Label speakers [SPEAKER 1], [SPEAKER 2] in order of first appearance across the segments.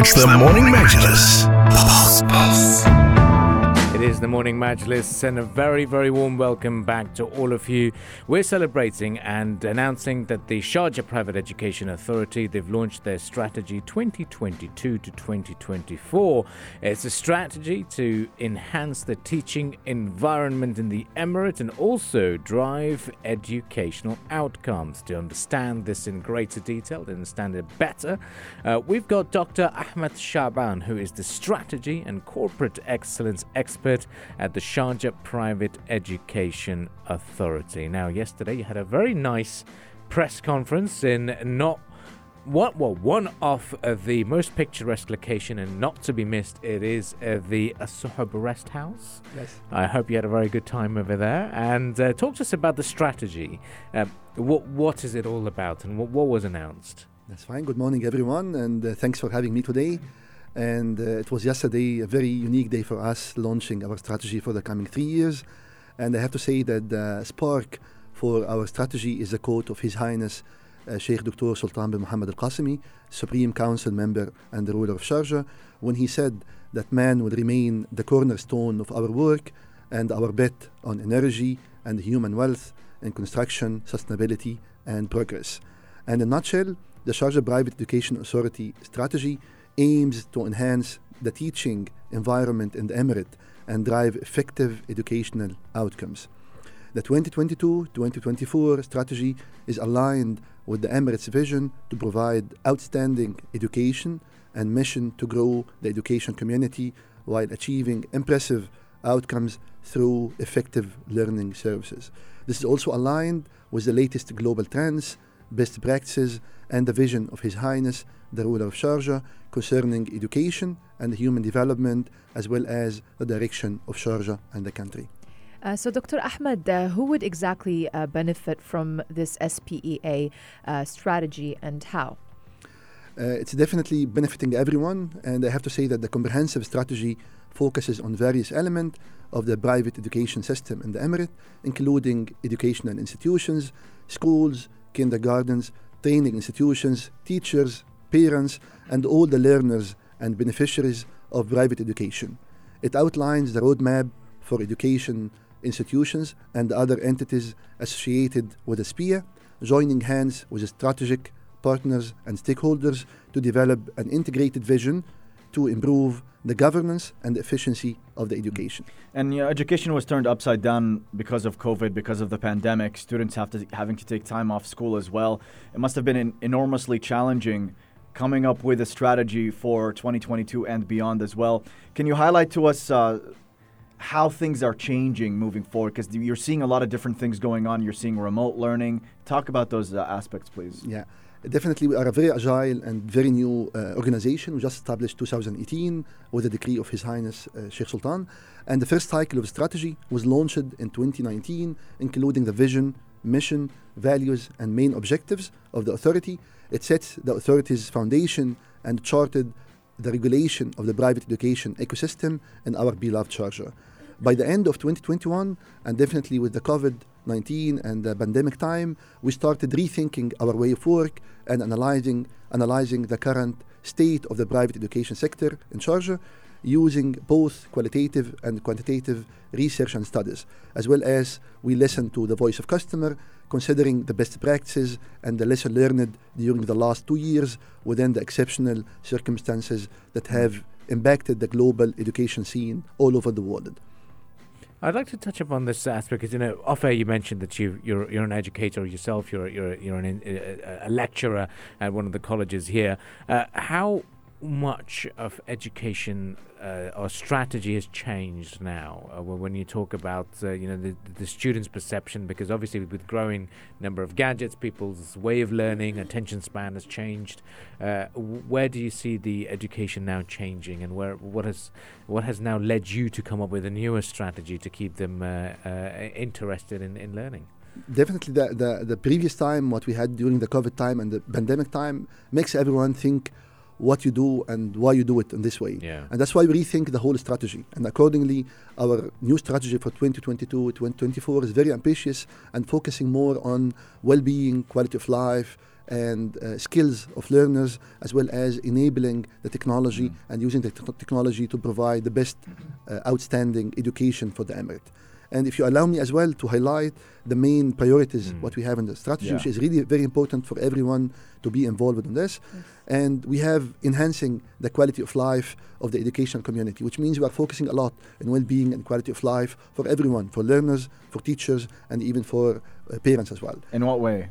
[SPEAKER 1] It's the Morning Majlis.
[SPEAKER 2] Is the morning Majlis, and a very, very warm welcome back to all of you. We're celebrating and announcing that the Sharjah Private Education Authority they've launched their strategy 2022 to 2024. It's a strategy to enhance the teaching environment in the Emirate and also drive educational outcomes. To understand this in greater detail, to understand it better, uh, we've got Dr. Ahmed Shaban, who is the strategy and corporate excellence expert at the Sharjah Private Education Authority. Now, yesterday you had a very nice press conference in not what well one of uh, the most picturesque location and not to be missed it is uh, the Suhub Rest House.
[SPEAKER 3] Yes.
[SPEAKER 2] I hope you had a very good time over there and uh, talk to us about the strategy. Um, what what is it all about and what, what was announced?
[SPEAKER 3] That's fine. Good morning, everyone, and uh, thanks for having me today. And uh, it was yesterday a very unique day for us launching our strategy for the coming three years. And I have to say that the spark for our strategy is a quote of His Highness uh, Sheikh Dr. Sultan bin Muhammad Al Qasimi, Supreme Council member and the ruler of Sharjah, when he said that man will remain the cornerstone of our work and our bet on energy and human wealth in construction, sustainability, and progress. And in a nutshell, the Sharjah Private Education Authority strategy aims to enhance the teaching environment in the Emirate and drive effective educational outcomes. The 2022 2024 strategy is aligned with the Emirates' vision to provide outstanding education and mission to grow the education community while achieving impressive outcomes through effective learning services. This is also aligned with the latest global trends, best practices, and the vision of His Highness the ruler of Sharjah concerning education and human development as well as the direction of Sharjah and the country.
[SPEAKER 4] Uh, so, Dr. Ahmed, uh, who would exactly uh, benefit from this SPEA uh, strategy and how?
[SPEAKER 3] Uh, it's definitely benefiting everyone, and I have to say that the comprehensive strategy focuses on various elements of the private education system in the Emirate, including educational institutions, schools, kindergartens, training institutions, teachers, parents, and all the learners and beneficiaries of private education. It outlines the roadmap for education institutions and other entities associated with the SPEA, joining hands with strategic partners and stakeholders to develop an integrated vision to improve the governance and the efficiency of the education.
[SPEAKER 5] And you know, education was turned upside down because of COVID, because of the pandemic. Students have to having to take time off school as well. It must have been enormously challenging coming up with a strategy for 2022 and beyond as well. Can you highlight to us uh, how things are changing moving forward? Because you're seeing a lot of different things going on. You're seeing remote learning. Talk about those uh, aspects, please.
[SPEAKER 3] Yeah. Definitely, we are a very agile and very new uh, organization. We just established 2018 with the decree of His Highness uh, Sheikh Sultan. And the first cycle of strategy was launched in 2019, including the vision, mission, values, and main objectives of the authority. It sets the authority's foundation and charted the regulation of the private education ecosystem in our beloved Sharjah. By the end of 2021, and definitely with the COVID 19 and the pandemic time, we started rethinking our way of work and analyzing, analyzing the current state of the private education sector in Sharjah using both qualitative and quantitative research and studies, as well as we listen to the voice of customer, considering the best practices and the lesson learned during the last two years within the exceptional circumstances that have impacted the global education scene all over the world.
[SPEAKER 2] I'd like to touch upon this aspect because you know, off air you mentioned that you you're you're an educator yourself. You're you're you're an, a, a lecturer at one of the colleges here. Uh, how much of education uh, or strategy has changed now uh, when you talk about uh, you know the, the students' perception because obviously with growing number of gadgets, people's way of learning, attention span has changed. Uh, where do you see the education now changing, and where what has what has now led you to come up with a newer strategy to keep them uh, uh, interested in, in learning?
[SPEAKER 3] Definitely, the, the the previous time, what we had during the COVID time and the pandemic time, makes everyone think what you do and why you do it in this way.
[SPEAKER 2] Yeah.
[SPEAKER 3] And that's why we rethink the whole strategy. And accordingly, our new strategy for 2022 2024 is very ambitious and focusing more on well being, quality of life, and uh, skills of learners, as well as enabling the technology and using the te- technology to provide the best, uh, outstanding education for the emirate. And if you allow me as well to highlight the main priorities,
[SPEAKER 2] Mm.
[SPEAKER 3] what we have in the strategy,
[SPEAKER 5] Yeah.
[SPEAKER 3] which is really very important for everyone to be involved in this. And we have enhancing the quality of life of the educational community, which means we are focusing a lot on well-being and quality of life for everyone, for learners, for teachers, and even for uh, parents as well.
[SPEAKER 5] In what way?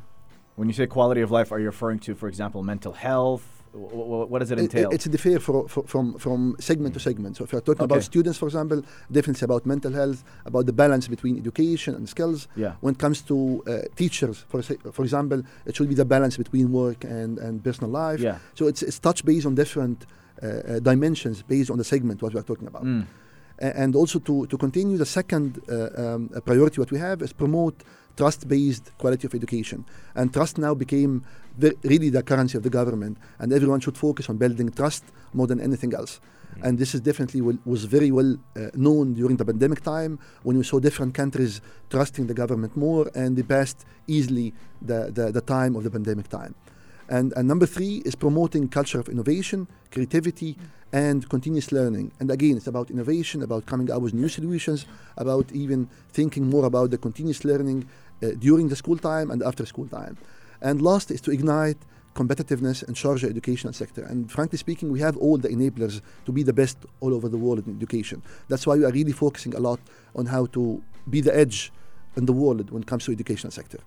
[SPEAKER 5] When you say quality of life, are you referring to, for example, mental health? What does it
[SPEAKER 3] It-
[SPEAKER 5] entail?
[SPEAKER 3] it's differ for, for, from from segment to segment. So if you're talking
[SPEAKER 5] Okay.
[SPEAKER 3] about students, for example, definitely about mental health, about the balance between education and skills.
[SPEAKER 5] yeah.
[SPEAKER 3] When it comes to uh, teachers, for for example, it should be the balance between work and, and personal life.
[SPEAKER 5] Yeah.
[SPEAKER 3] So it's it's touch based on different uh, uh, dimensions based on the segment what we are talking about.
[SPEAKER 5] Mm.
[SPEAKER 3] And also to, to continue the second uh, um, priority what we have is promote trust-based quality of education. And trust now became ve- really the currency of the government. And everyone should focus on building trust more than anything else. And this is definitely will, was very well uh, known during the pandemic time when we saw different countries trusting the government more and they passed easily the, the, the time of the pandemic time. And, and number three is promoting culture of innovation, creativity, and continuous learning. And again, it's about innovation, about coming up with new solutions, about even thinking more about the continuous learning during the school time and after school time. And last is to ignite competitiveness and charge the educational sector. And frankly speaking, we have all the enablers to be the best all over the world in education. That's why we are really focusing a lot on how to be the edge in the world when it comes to educational sector.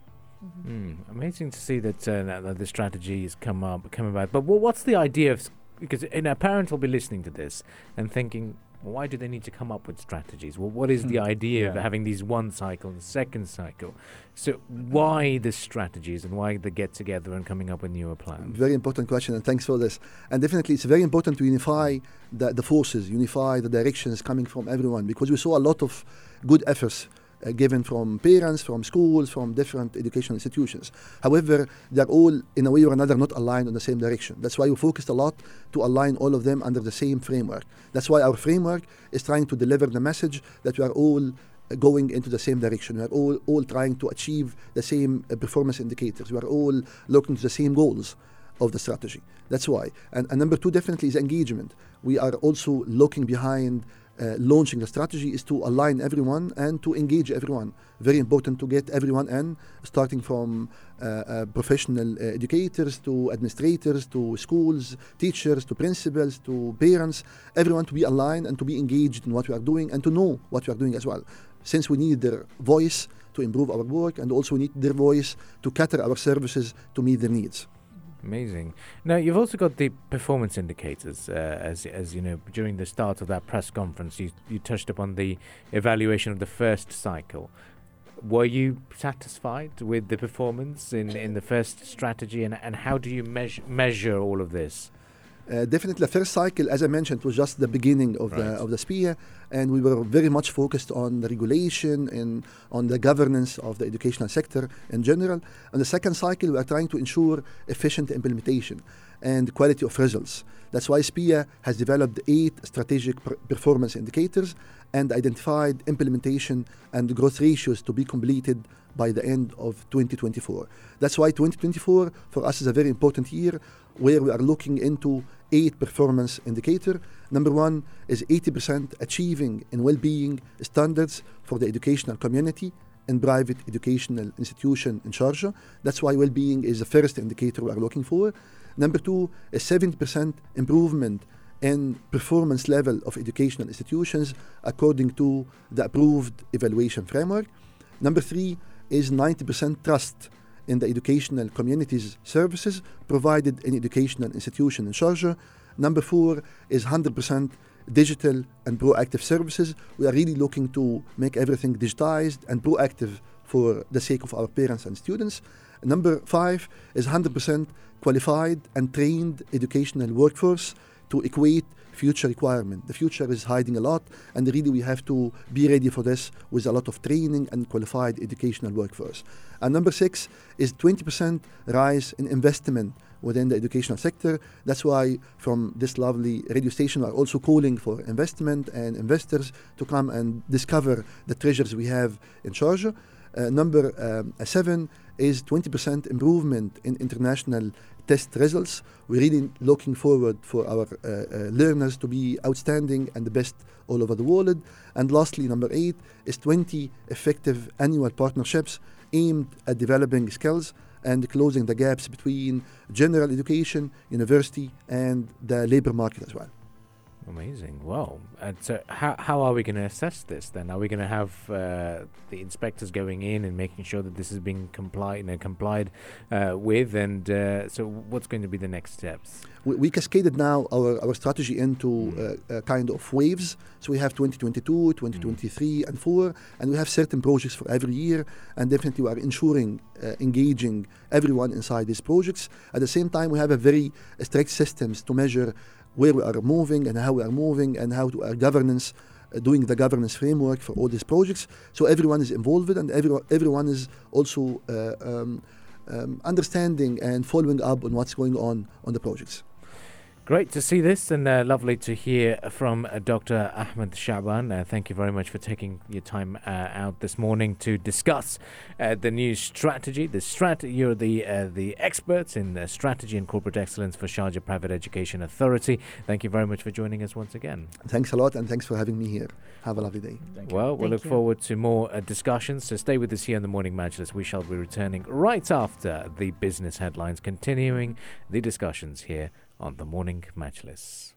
[SPEAKER 2] Mm, amazing to see that, uh, that that the strategy has come up, come about. But wha- what's the idea of? Because you know, parents will be listening to this and thinking, why do they need to come up with strategies? Well, what is the
[SPEAKER 5] Hmm,
[SPEAKER 2] idea of having these one cycle and second cycle? So why the strategies and why the get together and coming up with newer plans?
[SPEAKER 3] Very important question, and thanks for this. And definitely, it's very important to unify the, the forces, unify the directions coming from everyone, because we saw a lot of good efforts given from parents, from schools, from different educational institutions. However, they're all, in a way or another, not aligned in the same direction. That's why we focused a lot to align all of them under the same framework. That's why our framework is trying to deliver the message that we are all uh, going into the same direction. We are all, all trying to achieve the same uh, performance indicators. We are all looking to the same goals of the strategy. That's why. And, and number two definitely is engagement. We are also looking behind uh, launching the strategy is to align everyone and to engage everyone. Very important to get everyone in, starting from uh, uh, professional uh, educators to administrators to schools, teachers to principals to parents, everyone to be aligned and to be engaged in what we are doing and to know what we are doing as well. Since we need their voice to improve our work and also we need their voice to cater our services to meet their needs.
[SPEAKER 2] Amazing. Now you've also got the performance indicators, uh, as as you know. During the start of that press conference, you you touched upon the evaluation of the first cycle. Were you satisfied with the performance in, in the first strategy, and, and how do you measure measure all of this?
[SPEAKER 3] Uh, definitely, the first cycle, as I mentioned, was just the beginning of
[SPEAKER 2] Right.
[SPEAKER 3] the of the SPEA, and we were very much focused on the regulation and on the governance of the educational sector in general. And the second cycle, we are trying to ensure efficient implementation and quality of results. That's why SPEA has developed eight strategic per- performance indicators and identified implementation and growth ratios to be completed by the end of 2024. That's why 2024 for us is a very important year where we are looking into eight performance indicator. Number one is 80% achieving in well-being standards for the educational community and private educational institution in Sharjah. That's why well-being is the first indicator we are looking for. Number two a 70% improvement in performance level of educational institutions according to the approved evaluation framework. Number three is 90% trust in the educational community's services provided in educational institution in Sharjah. Number four is 100% digital and proactive services. We are really looking to make everything digitized and proactive for the sake of our parents and students. Number five is 100% qualified and trained educational workforce to equate future requirement. The future is hiding a lot, and really we have to be ready for this with a lot of training and qualified educational workforce. And number six is 20% rise in investment within the educational sector. That's why from this lovely radio station are also calling for investment and investors to come and discover the treasures we have in Sharjah. Uh, number um, seven is 20% improvement in international test results. We're really looking forward for our uh, uh, learners to be outstanding and the best all over the world. And lastly, number eight is 20 effective annual partnerships aimed at developing skills and closing the gaps between general education, university, and the labor market as well.
[SPEAKER 2] Amazing. Well, and so how, how are we going to assess this then? Are we going to have uh, the inspectors going in and making sure that this is being complied and complied uh, with? And uh, so, what's going to be the next steps?
[SPEAKER 3] We, we cascaded now our, our strategy into uh, kind of waves. So we have 2022, 2023, and 4, and we have certain projects for every year. And definitely, we are ensuring uh, engaging everyone inside these projects. At the same time, we have a very strict systems to measure where we are moving and how we are moving and how to our governance uh, doing the governance framework for all these projects. So everyone is involved and everyone, everyone is also uh, um, um, understanding and following up on what's going on on the projects
[SPEAKER 2] Great to see this and uh, lovely to hear from uh, Dr. Ahmed Shaban. Uh, thank you very much for taking your time uh, out this morning to discuss uh, the new strategy. The strat- you're the uh, the experts in strategy and corporate excellence for Sharjah Private Education Authority. Thank you very much for joining us once again.
[SPEAKER 3] Thanks a lot and thanks for having me here. Have a lovely day.
[SPEAKER 2] Well, we'll look
[SPEAKER 4] you.
[SPEAKER 2] forward to more discussions. So stay with us here in the Morning Majlis. We shall be returning right after the business headlines, continuing the discussions here on the Morning Majlis.